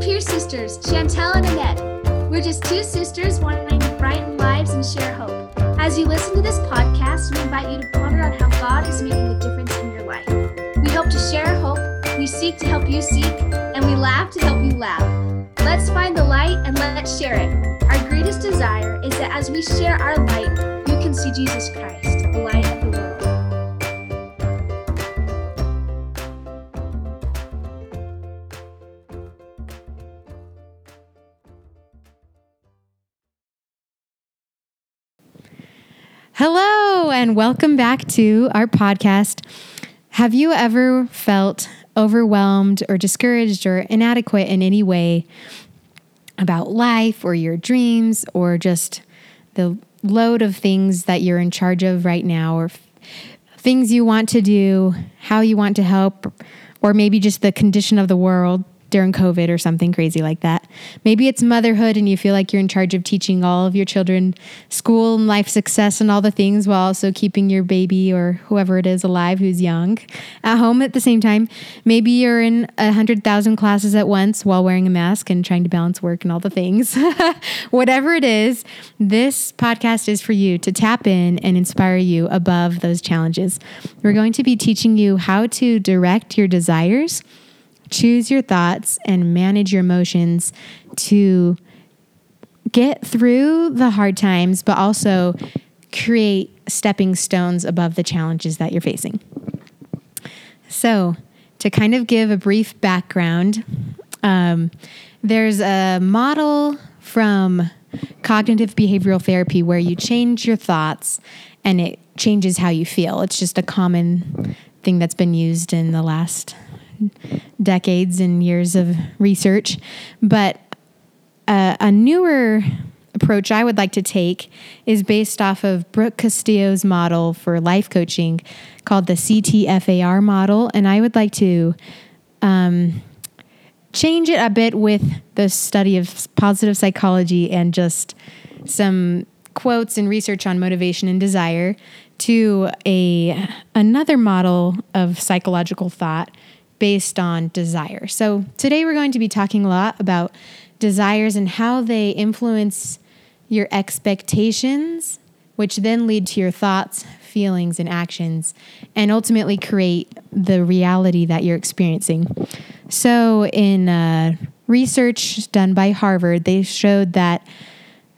Pierce sisters, Chantel and Annette. We're just two sisters wanting to brighten lives and share hope. As you listen to this podcast, we invite you to ponder on how God is making a difference in your life. We hope to share hope, we seek to help you seek, and we laugh to help you laugh. Let's find the light and let's share it. Our greatest desire is that as we share our light, you can see Jesus Christ, the light Hello, and welcome back to our podcast. Have you ever felt overwhelmed or discouraged or inadequate in any way about life or your dreams or just the load of things that you're in charge of right now or f- things you want to do, how you want to help, or maybe just the condition of the world during COVID or something crazy like that. Maybe it's motherhood and you feel like you're in charge of teaching all of your children school and life success and all the things while also keeping your baby or whoever it is alive who's young at home at the same time. Maybe you're in a hundred thousand classes at once while wearing a mask and trying to balance work and all the things. Whatever it is, this podcast is for you to tap in and inspire you above those challenges. We're going to be teaching you how to direct your desires choose your thoughts and manage your emotions to get through the hard times, but also create stepping stones above the challenges that you're facing. So, to kind of give a brief background, um, there's a model from cognitive behavioral therapy where you change your thoughts and it changes how you feel. It's just a common thing that's been used in the last decades and years of research. But uh, a newer approach I would like to take is based off of Brooke Castillo's model for life coaching called the CTFAR model. And I would like to um, change it a bit with the study of positive psychology and just some quotes and research on motivation and desire to a another model of psychological thought based on desire. So, today we're going to be talking a lot about desires and how they influence your expectations, which then lead to your thoughts, feelings, and actions, and ultimately create the reality that you're experiencing. So, in uh, research done by Harvard, they showed that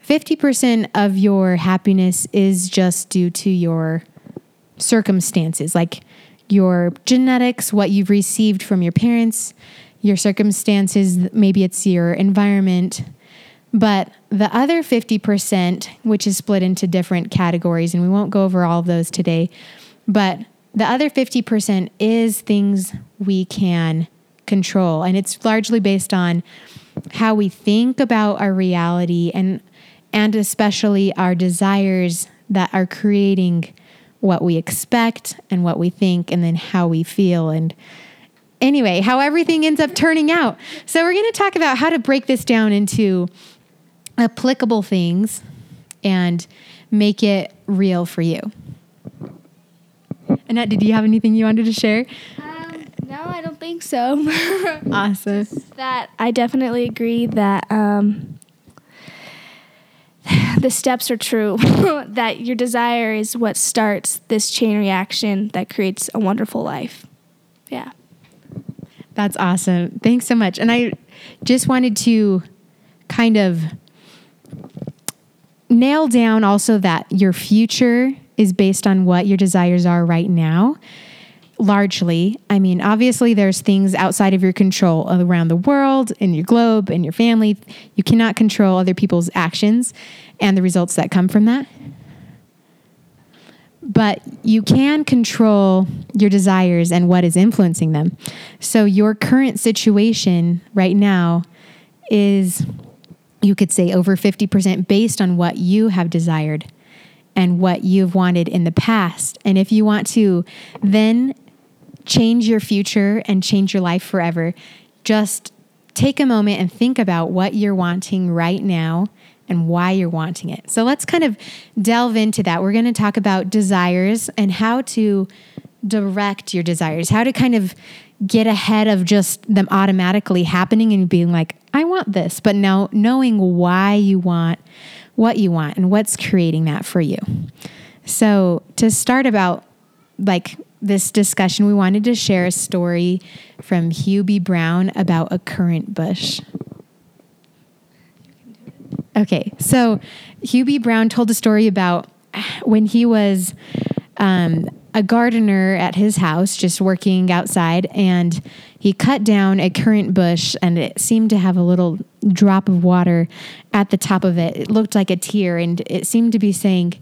50% of your happiness is just due to your circumstances, like your genetics, what you've received from your parents, your circumstances, maybe it's your environment. But the other 50%, which is split into different categories, and we won't go over all of those today, but the other 50% is things we can control. And it's largely based on how we think about our reality and and especially our desires that are creating what we expect and what we think and then how we feel and anyway, how everything ends up turning out. So we're going to talk about how to break this down into applicable things and make it real for you. Annette, did you have anything you wanted to share? Um, no, I don't think so. Awesome. that I definitely agree that um, the steps are true. that your desire is what starts this chain reaction that creates a wonderful life. Yeah. That's awesome. Thanks so much. And I just wanted to kind of nail down also that your future is based on what your desires are right now. Largely, I mean, obviously, there's things outside of your control around the world, in your globe, in your family. You cannot control other people's actions and the results that come from that. But you can control your desires and what is influencing them. So, your current situation right now is, you could say, over 50% based on what you have desired and what you've wanted in the past. And if you want to then change your future and change your life forever, just take a moment and think about what you're wanting right now and why you're wanting it. So let's kind of delve into that. We're going to talk about desires and how to direct your desires, how to kind of get ahead of just them automatically happening and being like, I want this, but now knowing why you want what you want and what's creating that for you. So, to start about like this discussion, we wanted to share a story from Hugh B. Brown about a currant bush. Okay, so Hugh B. Brown told a story about when he was um, a gardener at his house, just working outside, and he cut down a currant bush, and it seemed to have a little drop of water at the top of it. It looked like a tear, and it seemed to be saying,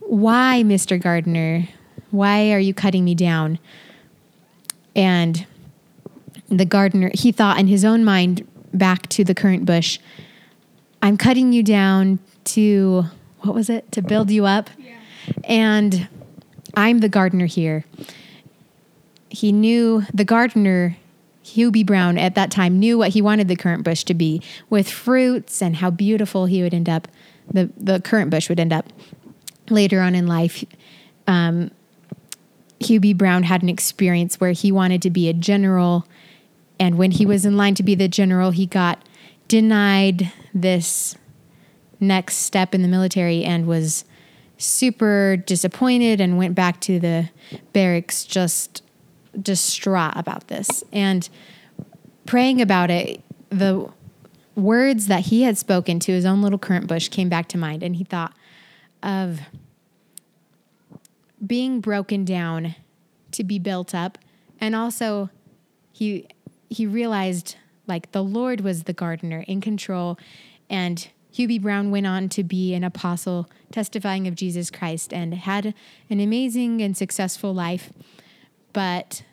Why, Mr. Gardener? Why are you cutting me down? And the gardener, he thought in his own mind back to the currant bush, I'm cutting you down to, what was it? To build you up. Yeah. And I'm the gardener here. He knew the gardener, B. Brown, at that time knew what he wanted the currant bush to be with fruits and how beautiful he would end up, the, the currant bush would end up later on in life. Um, Hugh B. Brown had an experience where he wanted to be a general. And when he was in line to be the general, he got denied this next step in the military and was super disappointed and went back to the barracks just distraught about this. And praying about it, the words that he had spoken to his own little currant bush came back to mind. And he thought of being broken down to be built up. And also, he he realized like the Lord was the gardener in control. And Hugh B. Brown went on to be an apostle testifying of Jesus Christ and had an amazing and successful life. But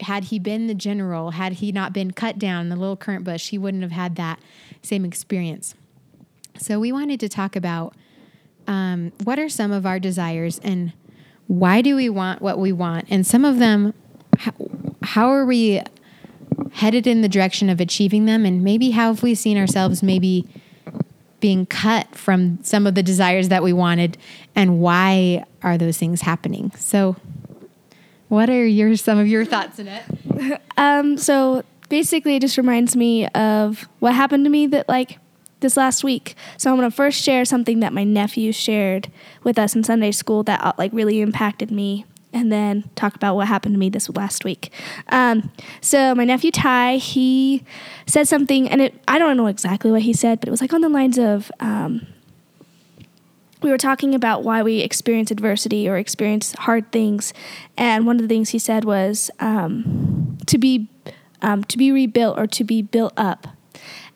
had he been the general, had he not been cut down the little currant bush, he wouldn't have had that same experience. So we wanted to talk about um, what are some of our desires and why do we want what we want? And some of them, how, how are we headed in the direction of achieving them? And maybe how have we seen ourselves maybe being cut from some of the desires that we wanted? And why are those things happening? So what are your some of your thoughts in it? Um, so basically it just reminds me of what happened to me that like this last week so i'm going to first share something that my nephew shared with us in sunday school that uh, like really impacted me and then talk about what happened to me this last week. Um, so my nephew Ty, he said something, and it I don't know exactly what he said, but it was like on the lines of. Um, we were talking about why we experience adversity or experience hard things, and one of the things he said was um, to be um, to be rebuilt or to be built up,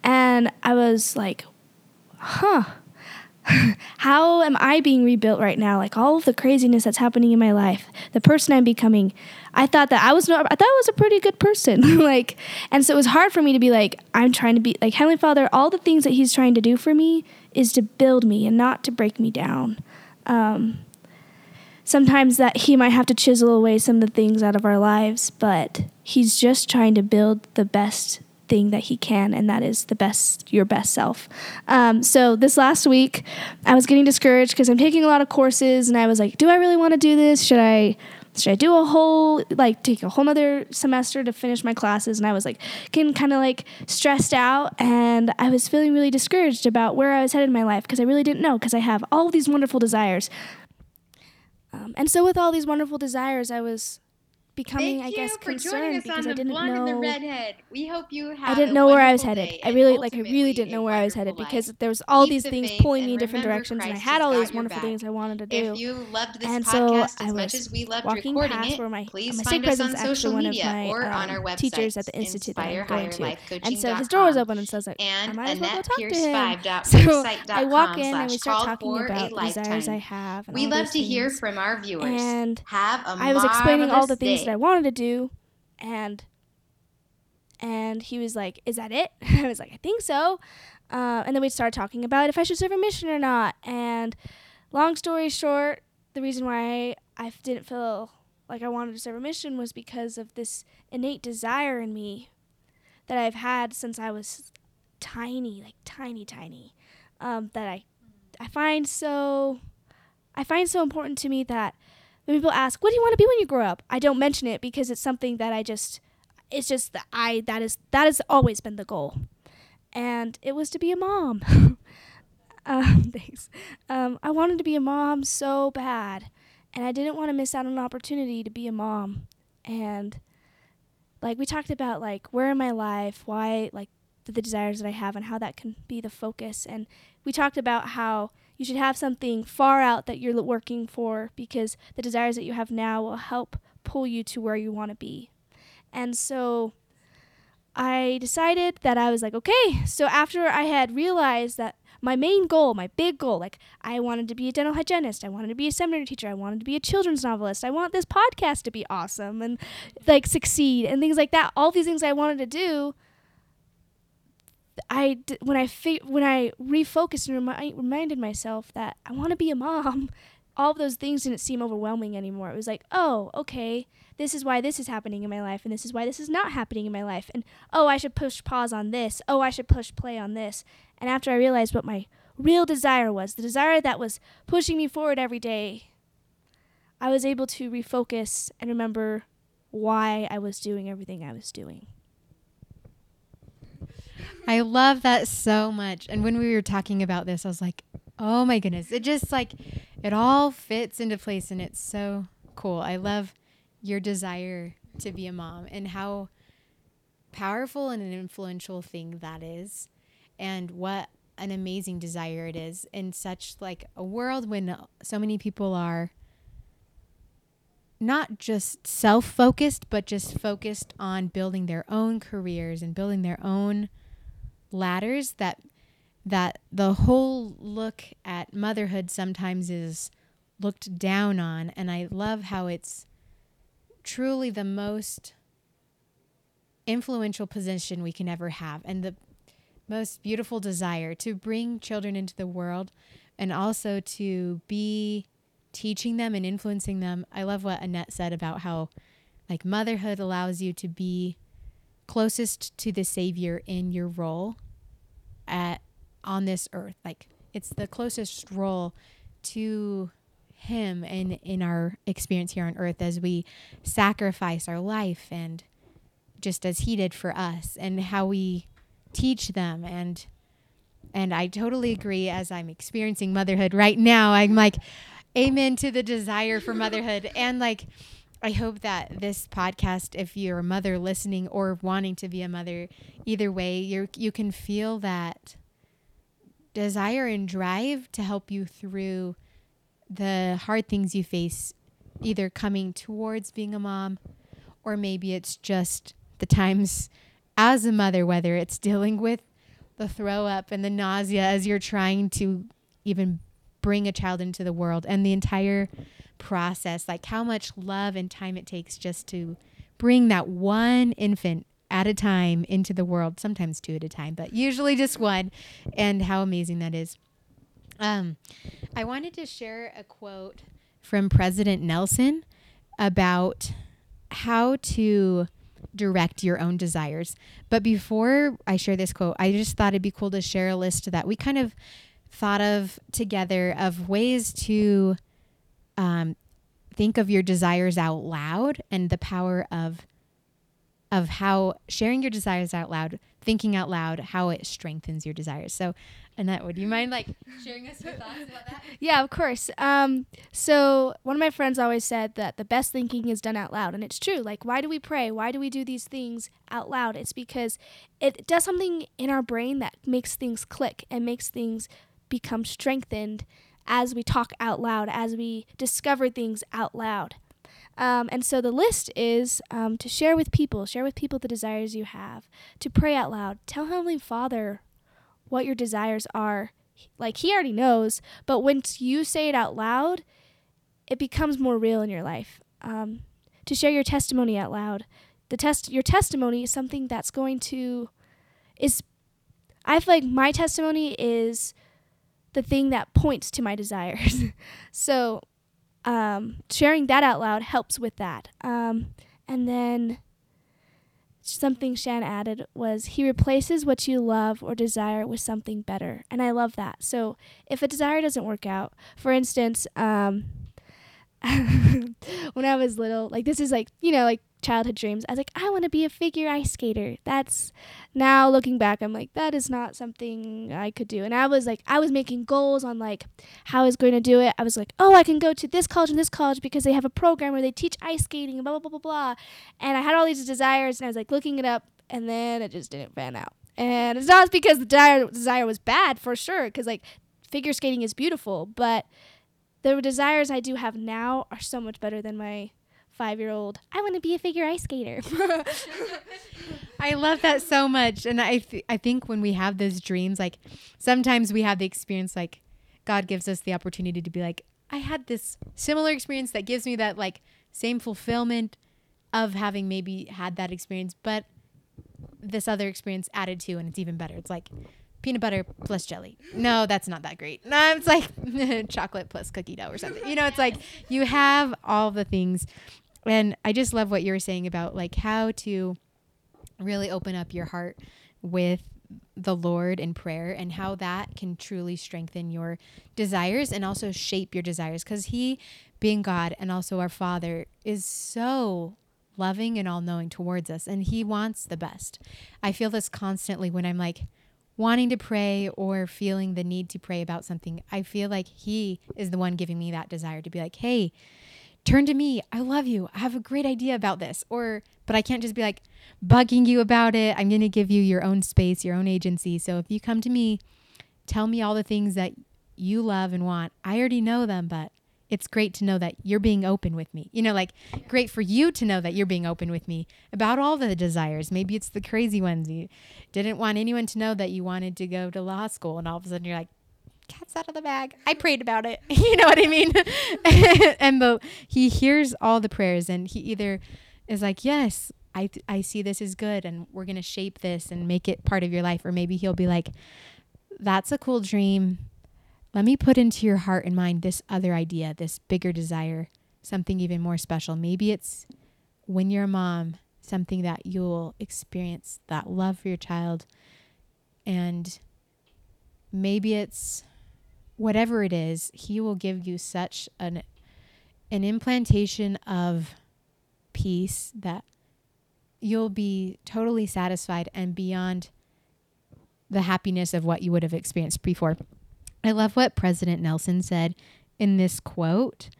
and I was like, "Huh." how am I being rebuilt right now? Like all of the craziness that's happening in my life, the person I'm becoming. I thought that I was I thought I was a pretty good person. like and so it was hard for me to be like I'm trying to be like Heavenly Father, all the things that he's trying to do for me is to build me and not to break me down. Um, sometimes that he might have to chisel away some of the things out of our lives, but he's just trying to build the best thing that he can, and that is the best, your best self. Um, so this last week, I was getting discouraged because I'm taking a lot of courses, and I was like, do I really want to do this? Should I? Should I do a whole like take a whole nother semester to finish my classes? And I was like getting kind of like stressed out, and I was feeling really discouraged about where I was headed in my life because I really didn't know because I have all these wonderful desires. Um, and so with all these wonderful desires, I was becoming, Thank I guess, concerned because I the didn't know. the redhead. We hope you have. I didn't know where I was headed. I really, like, I really didn't know where I was headed because there was all Keep these the things pulling me in different directions, and I had all these wonderful things I wanted to do. If you loved this and so podcast I as much as we loved walking recording past it, where my, please my find us on president's social actually one of media my or um, on our website, teachers at the institute that I'm going to. And so his door was open, and so I was like, I and might as well go talk to him. So I walk in and we start talking about desires I have. We love to hear from our viewers. And Have a I was explaining all the things. I wanted to do, and and he was like, "Is that it?" I was like, "I think so." Uh, and then we started talking about if I should serve a mission or not. And long story short, the reason why I didn't feel like I wanted to serve a mission was because of this innate desire in me that I've had since I was tiny, like tiny, tiny. Um, that I I find so I find so important to me that when people ask, "What do you want to be when you grow up?" I don't mention it because it's something that I just it's just that I that is that has always been the goal. And it was to be a mom. um, thanks. Um, I wanted to be a mom so bad, and I didn't want to miss out on an opportunity to be a mom. And like we talked about like where in my life, why like the, the desires that I have and how that can be the focus. And we talked about how you should have something far out that you're working for because the desires that you have now will help pull you to where you want to be. And so I decided that I was like, okay, so after I had realized that my main goal, my big goal, like I wanted to be a dental hygienist, I wanted to be a seminary teacher, I wanted to be a children's novelist, I want this podcast to be awesome and like succeed and things like that. All these things I wanted to do. I when I fi- when I refocused and remi- reminded myself that I want to be a mom, all of those things didn't seem overwhelming anymore. It was like, oh, okay, this is why this is happening in my life, and this is why this is not happening in my life, and oh, I should push pause on this. Oh, I should push play on this. And after I realized what my real desire was, the desire that was pushing me forward every day, I was able to refocus and remember why I was doing everything I was doing. I love that so much. And when we were talking about this, I was like, oh my goodness. It just like, it all fits into place and it's so cool. I love your desire to be a mom and how powerful and an influential thing that is and what an amazing desire it is in such like a world when so many people are not just self-focused but just focused on building their own careers and building their own ladders that that the whole look at motherhood sometimes is looked down on and I love how it's truly the most influential position we can ever have and the most beautiful desire to bring children into the world and also to be teaching them and influencing them. I love what Annette said about how like motherhood allows you to be closest to the savior in your role at on this earth. Like it's the closest role to him in in our experience here on earth as we sacrifice our life and just as he did for us and how we teach them and and I totally agree as I'm experiencing motherhood right now. I'm like amen to the desire for motherhood and like I hope that this podcast, if you're a mother listening or wanting to be a mother, either way, you you can feel that desire and drive to help you through the hard things you face, either coming towards being a mom, or maybe it's just the times as a mother, whether it's dealing with the throw up and the nausea as you're trying to even bring a child into the world and the entire process, like how much love and time it takes just to bring that one infant at a time into the world, sometimes two at a time, but usually just one, and how amazing that is. Um, I wanted to share a quote from President Nelson about how to direct your own desires. But before I share this quote, I just thought it'd be cool to share a list that we kind of thought of together of ways to um, think of your desires out loud and the power of of how sharing your desires out loud, thinking out loud, how it strengthens your desires. So, Annette, would you mind like sharing us your thoughts about that? Yeah, of course. Um, so one of my friends always said that the best thinking is done out loud, and it's true. Like, why do we pray? Why do we do these things out loud? It's because it does something in our brain that makes things click and makes things become strengthened as we talk out loud, as we discover things out loud. Um, and so the list is um, to share with people, share with people the desires you have, to pray out loud, tell Heavenly Father what your desires are. Like He already knows, but once you say it out loud, it becomes more real in your life. Um, to share your testimony out loud, the test your testimony is something that's going to is. I feel like my testimony is the thing that points to my desires. so um, sharing that out loud helps with that. Um, and then something Shan added was he replaces what you love or desire with something better. And I love that. So if a desire doesn't work out, for instance, um, when I was little, like this is like, you know, like childhood dreams. I was like, I want to be a figure ice skater. That's now looking back, I'm like, that is not something I could do. And I was like, I was making goals on like how I was going to do it. I was like, oh, I can go to this college and this college because they have a program where they teach ice skating and blah, blah, blah, blah, blah. And I had all these desires and I was like looking it up and then it just didn't pan out. And it's not because the desire, desire was bad for sure, because like figure skating is beautiful, but the desires I do have now are so much better than my five year old. I want to be a figure ice skater. I love that so much. And I, th- I think when we have those dreams, like sometimes we have the experience, like God gives us the opportunity to be like, I had this similar experience that gives me that like same fulfillment of having maybe had that experience, but this other experience added to, and it's even better. It's like peanut butter plus jelly. No, that's not that great. No, it's like chocolate plus cookie dough or something. You know, it's like you have all the things. And I just love what you were saying about like how to really open up your heart with the Lord in prayer and how that can truly strengthen your desires and also shape your desires. Because He, being God and also our Father, is so loving and all knowing towards us and He wants the best. I feel this constantly when I'm like, wanting to pray or feeling the need to pray about something, I feel like He is the one giving me that desire to be like, hey, turn to me. I love you. I have a great idea about this. Or, but I can't just be like bugging you about it. I'm going to give you your own space, your own agency. So if you come to me, tell me all the things that you love and want. I already know them, but it's great to know that you're being open with me. You know, like great for you to know that you're being open with me about all the desires. Maybe it's the crazy ones. You didn't want anyone to know that you wanted to go to law school, and all of a sudden you're like, cat's out of the bag. I prayed about it. you know what I mean? and the he hears all the prayers, and he either is like, yes. I, I see this is good and we're going to shape this and make it part of your life or maybe he'll be like that's a cool dream let me put into your heart and mind this other idea, this bigger desire, something even more special. Maybe it's when you're a mom, something that you'll experience that love for your child. And maybe it's whatever it is, he will give you such an an implantation of peace that you'll be totally satisfied and beyond the happiness of what you would have experienced before. I love what President Nelson said in this quote.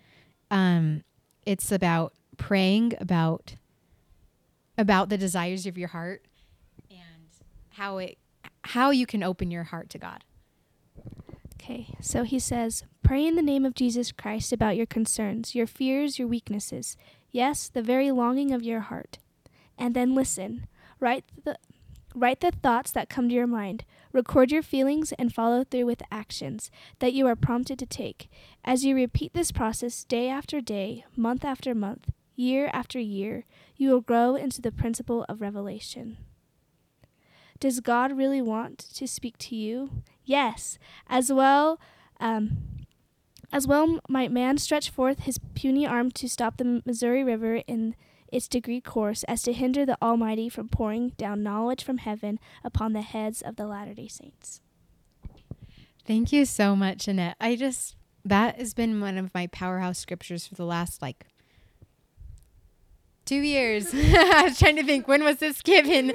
Um, it's about praying about about the desires of your heart and how it how you can open your heart to God. Okay, so he says, Pray in the name of Jesus Christ about your concerns, your fears, your weaknesses, yes, the very longing of your heart. And then listen. Write the Write the thoughts that come to your mind. Record your feelings and follow through with actions that you are prompted to take. As you repeat this process day after day, month after month, year after year, you will grow into the principle of revelation. Does God really want to speak to you? Yes. As well, um, as well might man stretch forth his puny arm to stop the Missouri River in its degree course as to hinder the Almighty from pouring down knowledge from heaven upon the heads of the Latter day Saints. Thank you so much, Annette. I just, that has been one of my powerhouse scriptures for the last like two years. I was trying to think, when was this given?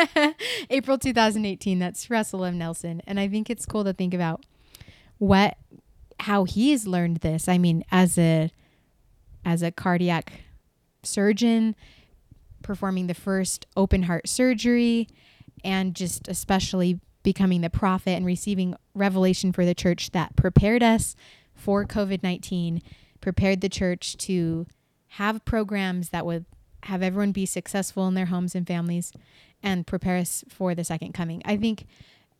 April 2018. That's Russell M. Nelson. And I think it's cool to think about what, how he's learned this. I mean, as a, as a cardiac surgeon, performing the first open heart surgery, and just especially becoming the prophet and receiving revelation for the church that prepared us for COVID 19, prepared the church to have programs that would have everyone be successful in their homes and families and prepare us for the second coming. I think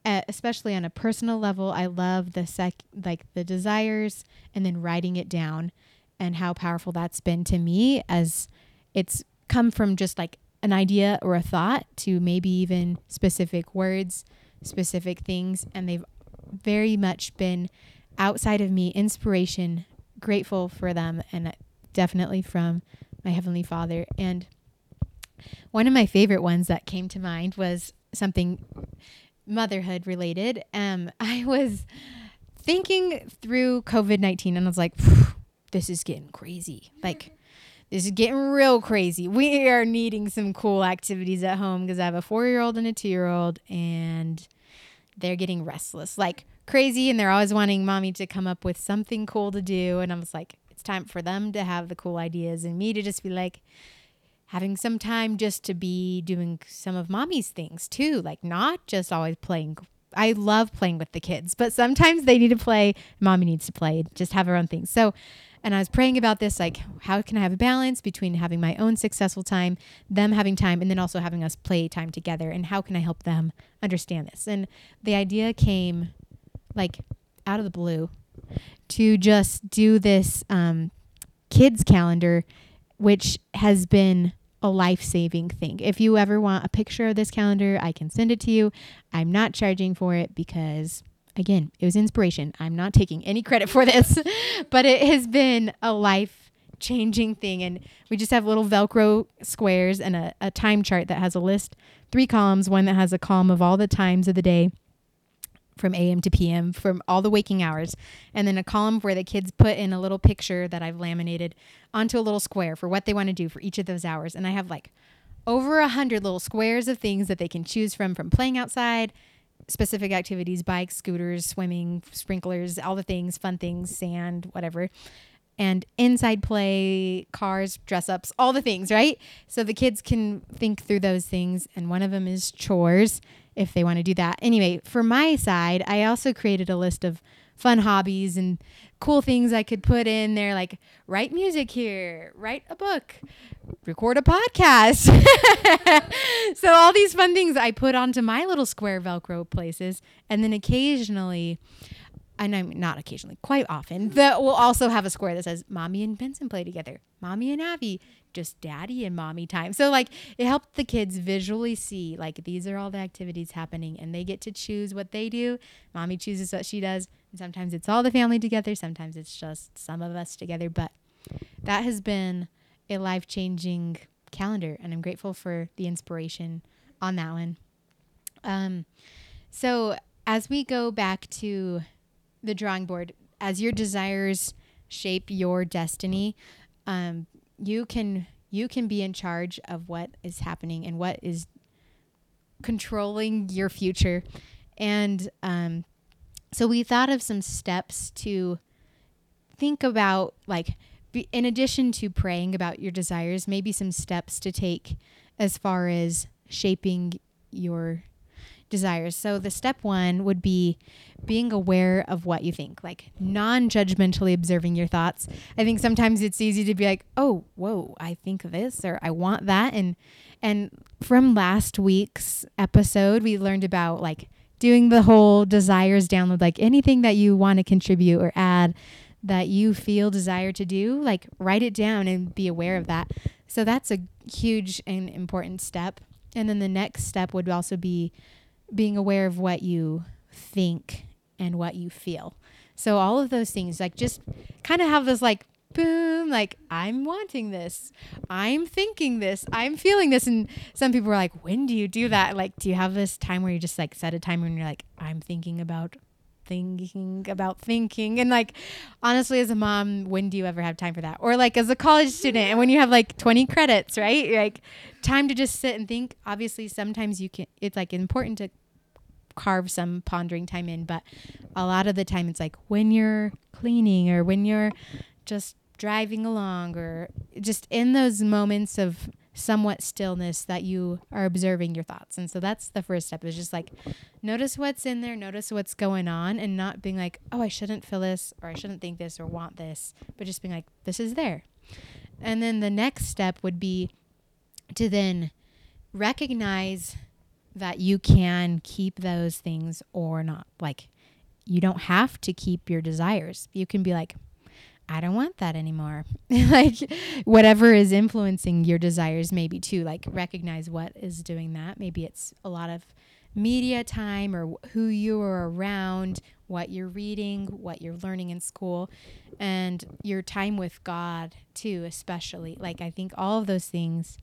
especially on a personal level, I love the sec like the desires and then writing it down and how powerful that's been to me as it's come from just like an idea or a thought to maybe even specific words, specific things. And they've very much been outside of me inspiration, grateful for them, and definitely from my Heavenly Father. And one of my favorite ones that came to mind was something motherhood related. Um, I was thinking through COVID 19 and I was like, this is getting crazy. Like, this is getting real crazy. We are needing some cool activities at home because I have a four year old and a two year old, and they're getting restless, like crazy. And they're always wanting mommy to come up with something cool to do. And I was like, time for them to have the cool ideas and me to just be like, having some time just to be doing some of mommy's things too, like not just always playing. I love playing with the kids, but sometimes they need to play. Mommy needs to play, just have her own things. So, and I was praying about this like, how can I have a balance between having my own successful time, them having time, and then also having us play time together? And how can I help them understand this? And the idea came like out of the blue to just do this um, kids calendar, which has been a life saving thing. If you ever want a picture of this calendar, I can send it to you. I'm not charging for it because, again, it was inspiration. I'm not taking any credit for this, but it has been a life changing thing. And we just have little Velcro squares and a, a time chart that has a list, three columns, one that has a column of all the times of the day from AM to PM from all the waking hours, and then a column where the kids put in a little picture that I've laminated onto a little square for what they want to do for each of those hours. And I have like over a hundred little squares of things that they can choose from, from playing outside, specific activities, bikes, scooters, swimming, sprinklers, all the things, fun things, sand, whatever. And inside play, cars, dress ups, all the things, right? So the kids can think through those things. And one of them is chores if they want to do that. Anyway, for my side, I also created a list of fun hobbies and cool things I could put in there, like write music here, write a book, record a podcast. so, all these fun things I put onto my little square Velcro places. And then occasionally, and I'm not occasionally, quite often, that we'll also have a square that says mommy and Benson play together, mommy and Abby, just daddy and mommy time. So like it helped the kids visually see like these are all the activities happening and they get to choose what they do. Mommy chooses what she does. And sometimes it's all the family together, sometimes it's just some of us together, but that has been a life-changing calendar and I'm grateful for the inspiration on that one. Um so as we go back to the drawing board as your desires shape your destiny um, you can you can be in charge of what is happening and what is controlling your future. And um, so we thought of some steps to think about like be, in addition to praying about your desires maybe some steps to take as far as shaping your desires. So the step one would be being aware of what you think, like non-judgmentally observing your thoughts. I think sometimes it's easy to be like, "Oh, whoa, I think this or I want that." And and from last week's episode, we learned about like doing the whole desires download, like anything that you want to contribute or add that you feel desire to do, like write it down and be aware of that. So that's a huge and important step. And then the next step would also be being aware of what you think and what you feel. So all of those things, like just kind of have this like boom, like I'm wanting this, I'm thinking this, I'm feeling this, and some people are like, when do you do that? Like, do you have this time where you just like set a time when you're like, I'm thinking about thinking about thinking. And like honestly as a mom when do you ever have time for that? Or like as a college student and when you have like 20 credits right? Like time to just sit and think. Obviously sometimes you can it's like important to carve some pondering time in but a lot of the time it's like when you're cleaning or when you're just driving along or just in those moments of somewhat stillness that you are observing your thoughts. And so that's the first step is just like notice what's in there, notice what's going on, and not being like, oh, I shouldn't feel this or I shouldn't think this or want this, but just being like, this is there. And then the next step would be to then recognize that you can keep those things or not. Like, you don't have to keep your desires. You can be like, I don't want that anymore. like whatever is influencing your desires, maybe too. Like recognize what is doing that. Maybe it's a lot of media time or who you are around, what you're reading, what you're learning in school, and your time with God too, especially. Like I think all of those things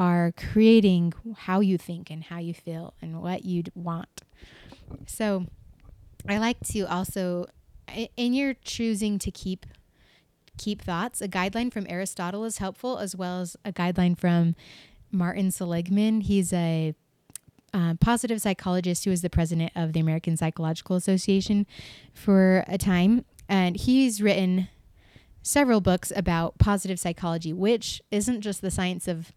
are creating how you think and how you feel and what you'd want. So I like to also in your choosing to keep Keep Thoughts. A guideline from Aristotle is helpful, as well as a guideline from Martin Seligman. He's a uh, positive psychologist who was the president of the American Psychological Association for a time. And he's written several books about positive psychology, which isn't just the science of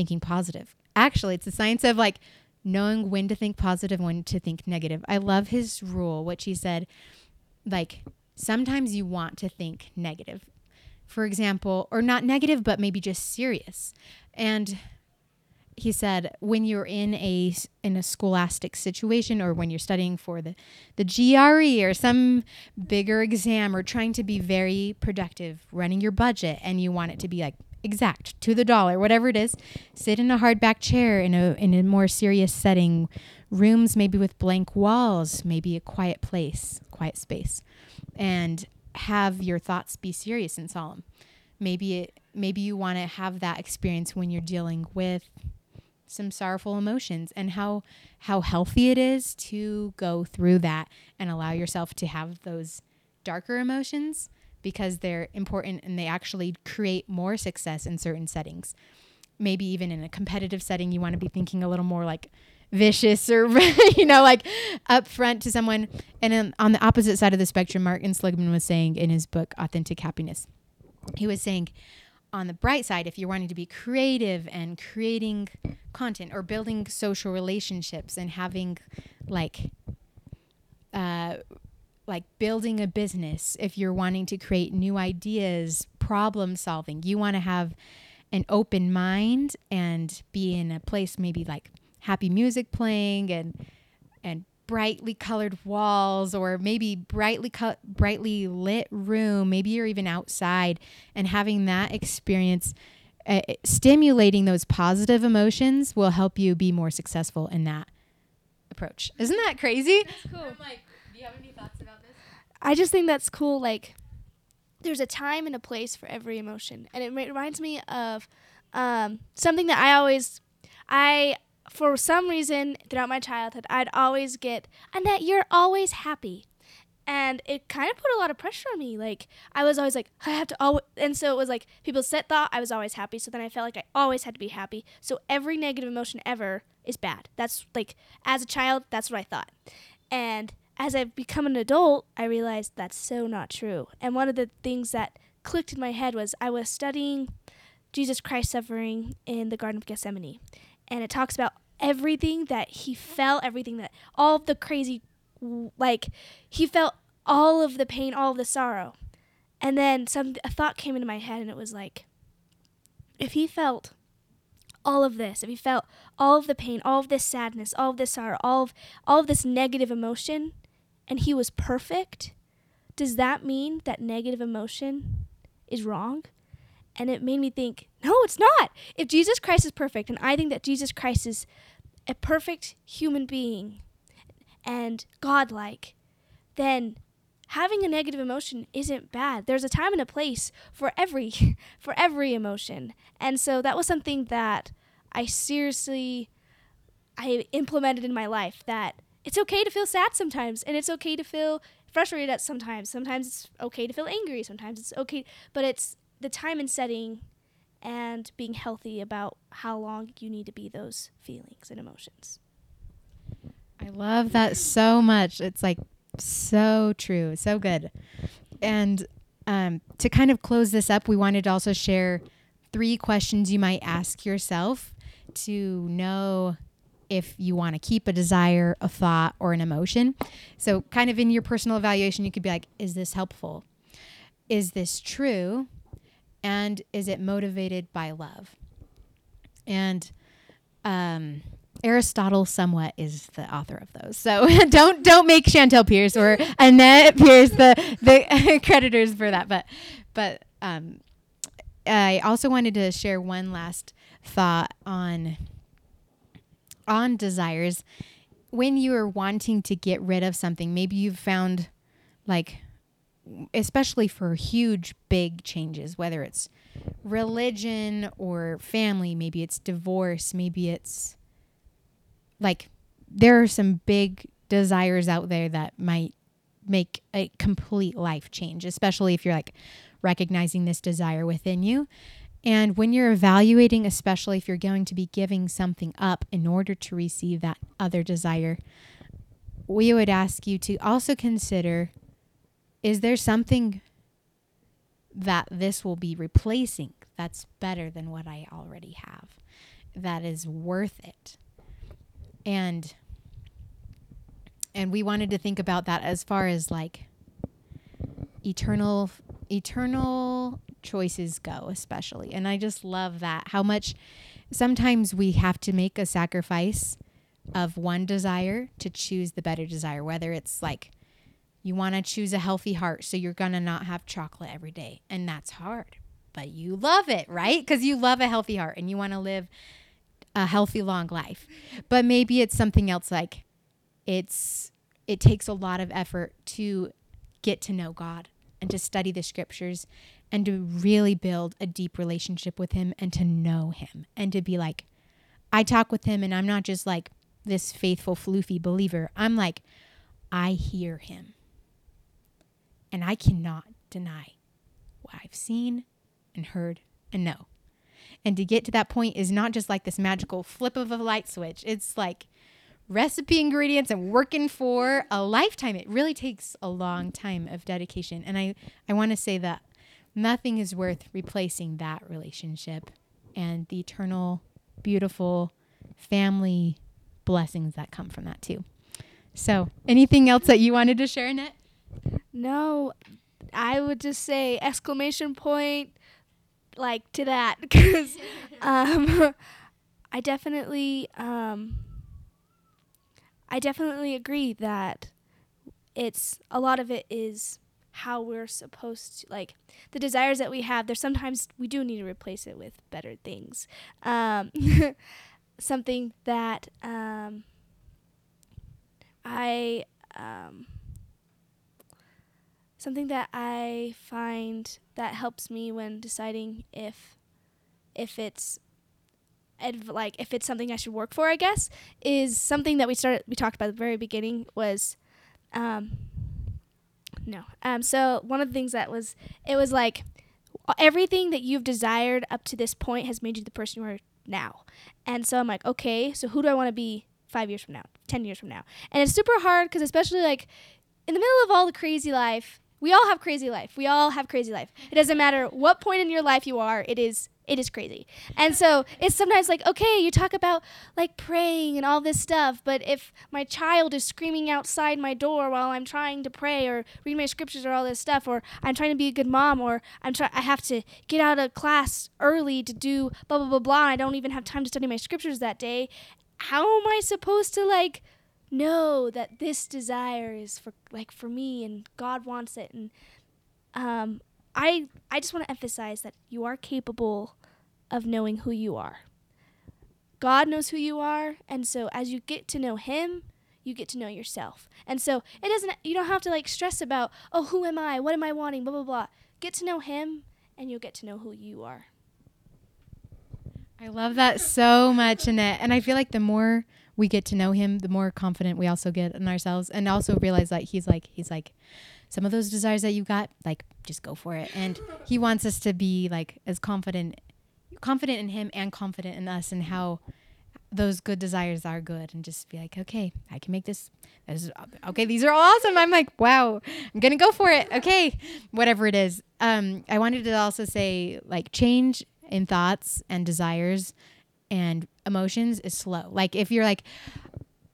thinking positive. Actually, it's the science of like knowing when to think positive, when to think negative. I love his rule, which he said, like, sometimes you want to think negative. For example, or not negative, but maybe just serious. And he said when you're in a in a scholastic situation or when you're studying for the the GRE or some bigger exam or trying to be very productive running your budget and you want it to be like exact to the dollar whatever it is sit in a hardback chair in a in a more serious setting. Rooms maybe with blank walls maybe a quiet place quiet space. And have your thoughts be serious and solemn. Maybe it maybe you want to have that experience when you're dealing with some sorrowful emotions and how how healthy it is to go through that and allow yourself to have those darker emotions because they're important and they actually create more success in certain settings. Maybe even in a competitive setting you want to be thinking a little more like vicious or you know like upfront to someone and then on the opposite side of the spectrum Martin Seligman was saying in his book Authentic Happiness he was saying on the bright side, if you're wanting to be creative and creating content or building social relationships and having like uh, like building a business, if you're wanting to create new ideas, problem solving, you want to have an open mind and be in a place maybe like happy music playing and and brightly colored walls or maybe brightly co- brightly lit room. Maybe you're even outside and having that experience uh, stimulating those positive emotions will help you be more successful in that approach. Isn't that crazy? That's cool. I'm like do you have any thoughts about this I just think that's cool. Like, there's a time and a place for every emotion, and it reminds me of um, something that I always, I for some reason throughout my childhood, I'd always get, Annette, you're always happy. And it kind of put a lot of pressure on me. Like, I was always like, I have to always, and so it was like, people said thought I was always happy. So then I felt like I always had to be happy. So every negative emotion ever is bad. That's like, as a child, that's what I thought. And as I've become an adult, I realized that's so not true. And one of the things that clicked in my head was I was studying Jesus Christ suffering in the Garden of Gethsemane. And it talks about everything that he felt, everything that, all of the crazy, like, he felt all of the pain, all of the sorrow. And then some a thought came into my head, and it was like, if he felt all of this, if he felt all of the pain, all of this sadness, all of this sorrow, all of all of this negative emotion, and he was perfect, does that mean that negative emotion is wrong? And it made me think, no, it's not. If Jesus Christ is perfect, and I think that Jesus Christ is a perfect human being and godlike, then having a negative emotion isn't bad. There's a time and a place for every for every emotion. And so that was something that I seriously I implemented in my life that it's okay to feel sad sometimes and it's okay to feel frustrated at sometimes. Sometimes it's okay to feel angry, sometimes it's okay, but it's the time and setting and being healthy about how long you need to be those feelings and emotions. I love that so much. It's like so true, so good. And um, to kind of close this up, we wanted to also share three questions you might ask yourself to know if you want to keep a desire, a thought, or an emotion. So, kind of in your personal evaluation, you could be like, is this helpful? Is this true? And is it motivated by love? And um, Aristotle somewhat is the author of those. So don't don't make Chantel Pierce or Annette Pierce the the creditors for that. But but um, I also wanted to share one last thought on on desires. When you are wanting to get rid of something, maybe you've found like especially for huge big changes, whether it's religion or family, maybe it's divorce, maybe it's like there are some big desires out there that might make a complete life change, especially if you're like recognizing this desire within you. And when you're evaluating, especially if you're going to be giving something up in order to receive that other desire, we would ask you to also consider is there something that this will be replacing that's better than what I already have, that is worth it? And and we wanted to think about that as far as like eternal eternal choices go especially. And i just love that how much sometimes we have to make a sacrifice of one desire to choose the better desire whether it's like you want to choose a healthy heart so you're going to not have chocolate every day and that's hard. But you love it right? Because you love a healthy heart and you want to live a healthy long life. But maybe it's something else like it's it takes a lot of effort to get to know God and to study the scriptures and to really build a deep relationship with him and to know him and to be like I talk with him and I'm not just like this faithful floofy believer. I'm like I hear him. And I cannot deny what I've seen and heard and know. And to get to that point is not just like this magical flip of a light switch. It's like recipe ingredients and working for a lifetime. It really takes a long time of dedication. And I, I want to say that nothing is worth replacing that relationship and the eternal, beautiful family blessings that come from that too. So, anything else that you wanted to share, Annette? No, I would just say exclamation point like to that because um, I definitely um, I definitely agree that it's a lot of it is how we're supposed to like the desires that we have there's sometimes we do need to replace it with better things. Um, something that um, i um, something that i find that helps me when deciding if if it's adv- like if it's something I should work for, I guess, is something that we started we talked about at the very beginning was um no. Um so one of the things that was it was like everything that you've desired up to this point has made you the person you are now. And so I'm like, okay, so who do I want to be 5 years from now, 10 years from now? And it's super hard cuz especially like in the middle of all the crazy life, we all have crazy life. We all have crazy life. It doesn't matter what point in your life you are, it is it is crazy. And so it's sometimes like, okay, you talk about like praying and all this stuff, but if my child is screaming outside my door while I'm trying to pray or read my scriptures or all this stuff, or I'm trying to be a good mom, or I'm try I have to get out of class early to do blah blah blah blah, and I don't even have time to study my scriptures that day, how am I supposed to like know that this desire is for like for me and God wants it and um I I just want to emphasize that you are capable of knowing who you are. God knows who you are, and so as you get to know him, you get to know yourself. And so it doesn't you don't have to like stress about, "Oh, who am I? What am I wanting?" blah blah blah. Get to know him and you'll get to know who you are. I love that so much, Annette. And I feel like the more we get to know him, the more confident we also get in ourselves, and also realize that he's like he's like some of those desires that you got, like just go for it. And he wants us to be like as confident, confident in him and confident in us, and how those good desires are good, and just be like, okay, I can make this. this okay, these are awesome. I'm like, wow, I'm gonna go for it. Okay, whatever it is. Um, I wanted to also say like change in thoughts and desires and emotions is slow. Like if you're like,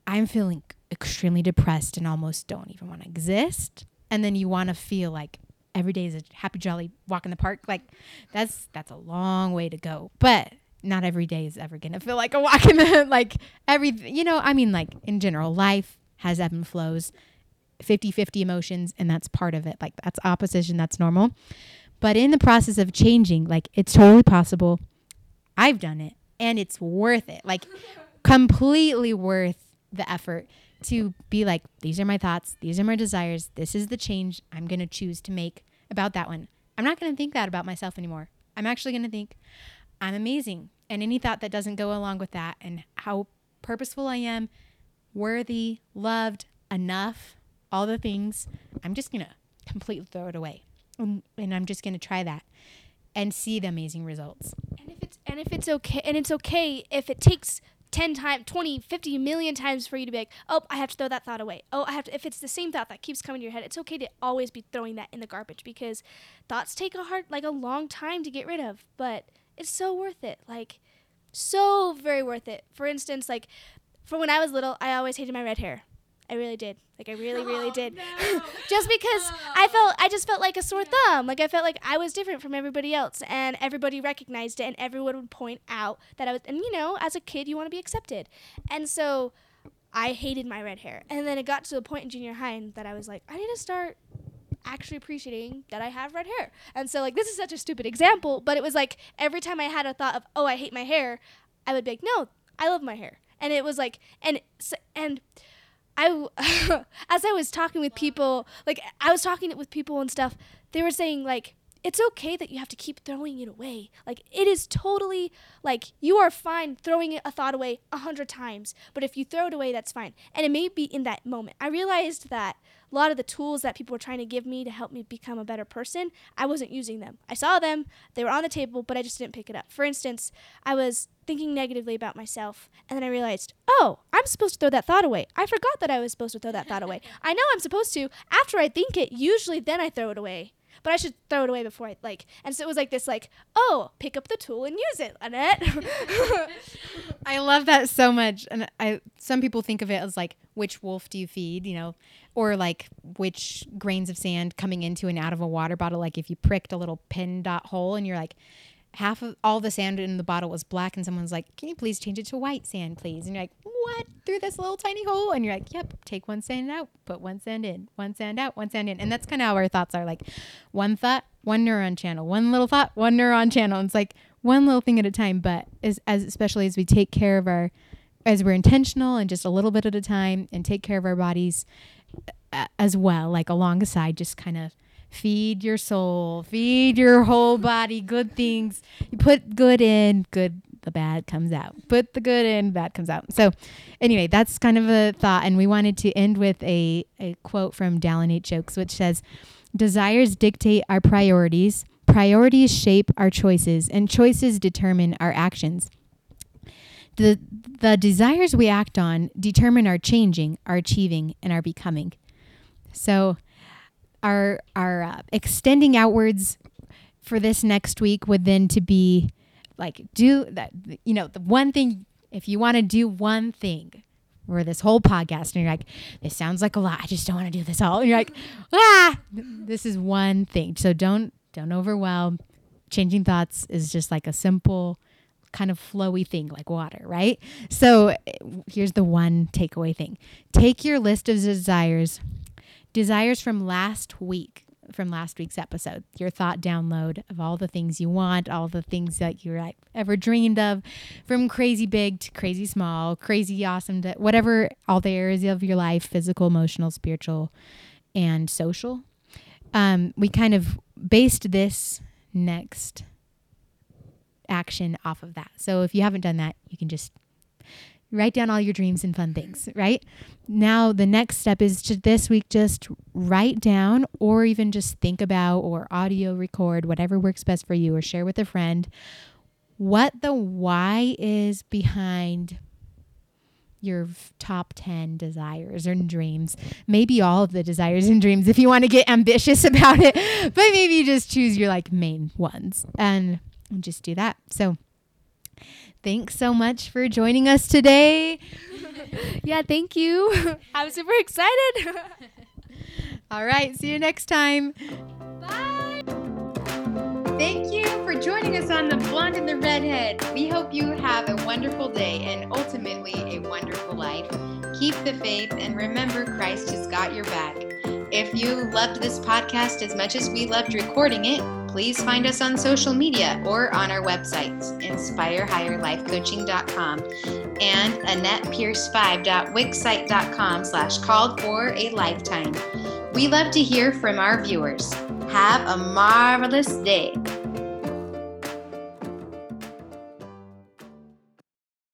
I'm feeling extremely depressed and almost don't even want to exist, and then you want to feel like every day is a happy jolly walk in the park, like that's that's a long way to go. But not every day is ever gonna feel like a walk in the like every you know, I mean like in general, life has ebb and flows. 50-50 emotions and that's part of it like that's opposition that's normal but in the process of changing like it's totally possible i've done it and it's worth it. Like completely worth the effort to be like these are my thoughts, these are my desires, this is the change I'm going to choose to make about that one. I'm not going to think that about myself anymore. I'm actually going to think I'm amazing. And any thought that doesn't go along with that and how purposeful I am, worthy, loved, enough, all the things, I'm just going to completely throw it away. and, I'm just going to try that and see the amazing results. And if it's and if it's okay and it's okay if it takes 10 times 20 50 million times for you to be like oh i have to throw that thought away. Oh i have to if it's the same thought that keeps coming to your head it's okay to always be throwing that in the garbage because thoughts take a hard like a long time to get rid of but it's so worth it like so very worth it. For instance like for when i was little i always hated my red hair I really did. Like I really, really oh, did. just because I oh. felt I just felt like a sore thumb. Like I felt like I was different from everybody else and everybody recognized it and everyone would point out that I was and you know, as a kid you want to be accepted. And so I hated my red hair. And then it got to the point in junior high that I was like, I need to start actually appreciating that I have red hair. And so like this is such a stupid example, but it was like every time I had a thought of, "Oh, I hate my hair," I would be like, "No, I love my hair." And it was like and and I, as I was talking with people, like I was talking with people and stuff, they were saying like it's okay that you have to keep throwing it away. Like it is totally like you are fine throwing a thought away a hundred times, but if you throw it away, that's fine. And it may be in that moment. I realized that a lot of the tools that people were trying to give me to help me become a better person, I wasn't using them. I saw them, they were on the table, but I just didn't pick it up. For instance, I was thinking negatively about myself, and then I realized, oh, I'm supposed to throw that thought away. I forgot that I was supposed to throw that thought away. I know I'm supposed to. After I think it, usually then I throw it away but I should throw it away before I like. And so it was like this, like, oh, pick up the tool and use it, Annette. I love that so much, and I some people think of it as like which wolf do you feed, you know, or like which grains of sand coming into and out of a water bottle. Like if you pricked a little pin dot hole and you're like, half of all the sand in the bottle was black and someone's like can you please change it to white sand please? And you're like what? Through this little tiny hole? And you're like yep take one sand out put one sand in one sand out one sand in. And that's kind of how our thoughts are like one thought one neuron channel one little thought one neuron channel. And it's like one little thing at a time but as, as especially as we take care of our as we're intentional and just a little bit at a time and take care of our bodies uh, as well like alongside just kind of feed your soul, feed your whole body good things. You put good in, good the bad comes out. Put the good in, bad comes out. So anyway, that's kind of a thought and we wanted to end with a, a quote from Dallin H. Oaks which says, "Desires dictate our priorities, priorities shape our choices, and choices determine our actions." The, the desires we act on determine our changing, our achieving, and our becoming. So, our our uh, extending outwards for this next week would then to be like do that you know the one thing if you want to do one thing for this whole podcast and you're like this sounds like a lot i just don't want to do this all and you're like ah this is one thing. So don't don't overwhelm. Changing thoughts is just like a simple kind of flowy thing like water right? So here's the one takeaway thing. Take your list of desires desires from last week from last week's episode. Your thought download of all the things you want all the things that you like ever dreamed of from crazy big to crazy small crazy awesome to whatever all the areas of your life physical emotional spiritual and social. Um, we kind of based this next action off of that. So if you haven't done that you can just write down all your dreams and fun things, right? Now, the next step is to this week just write down or even just think about or audio record, whatever works best for you, or share with a friend what the why is behind your top 10 desires and dreams. Maybe all of the desires and dreams if you want to get ambitious about it, but maybe just choose your like main ones and just do that. So, thanks so much for joining us today. yeah, thank you. I'm super excited. All right, see you next time. Bye. Thank you for joining us on The Blonde and the Redhead. We hope you have a wonderful day and ultimately a wonderful life. Keep the faith and remember Christ has got your back. If you loved this podcast as much as we loved recording it, please find us on social media or on our websites, inspirehigherlifecoaching.com and AnnettePierce5.wixsite.com slash called for a lifetime. We love to hear from our viewers. Have a marvelous day.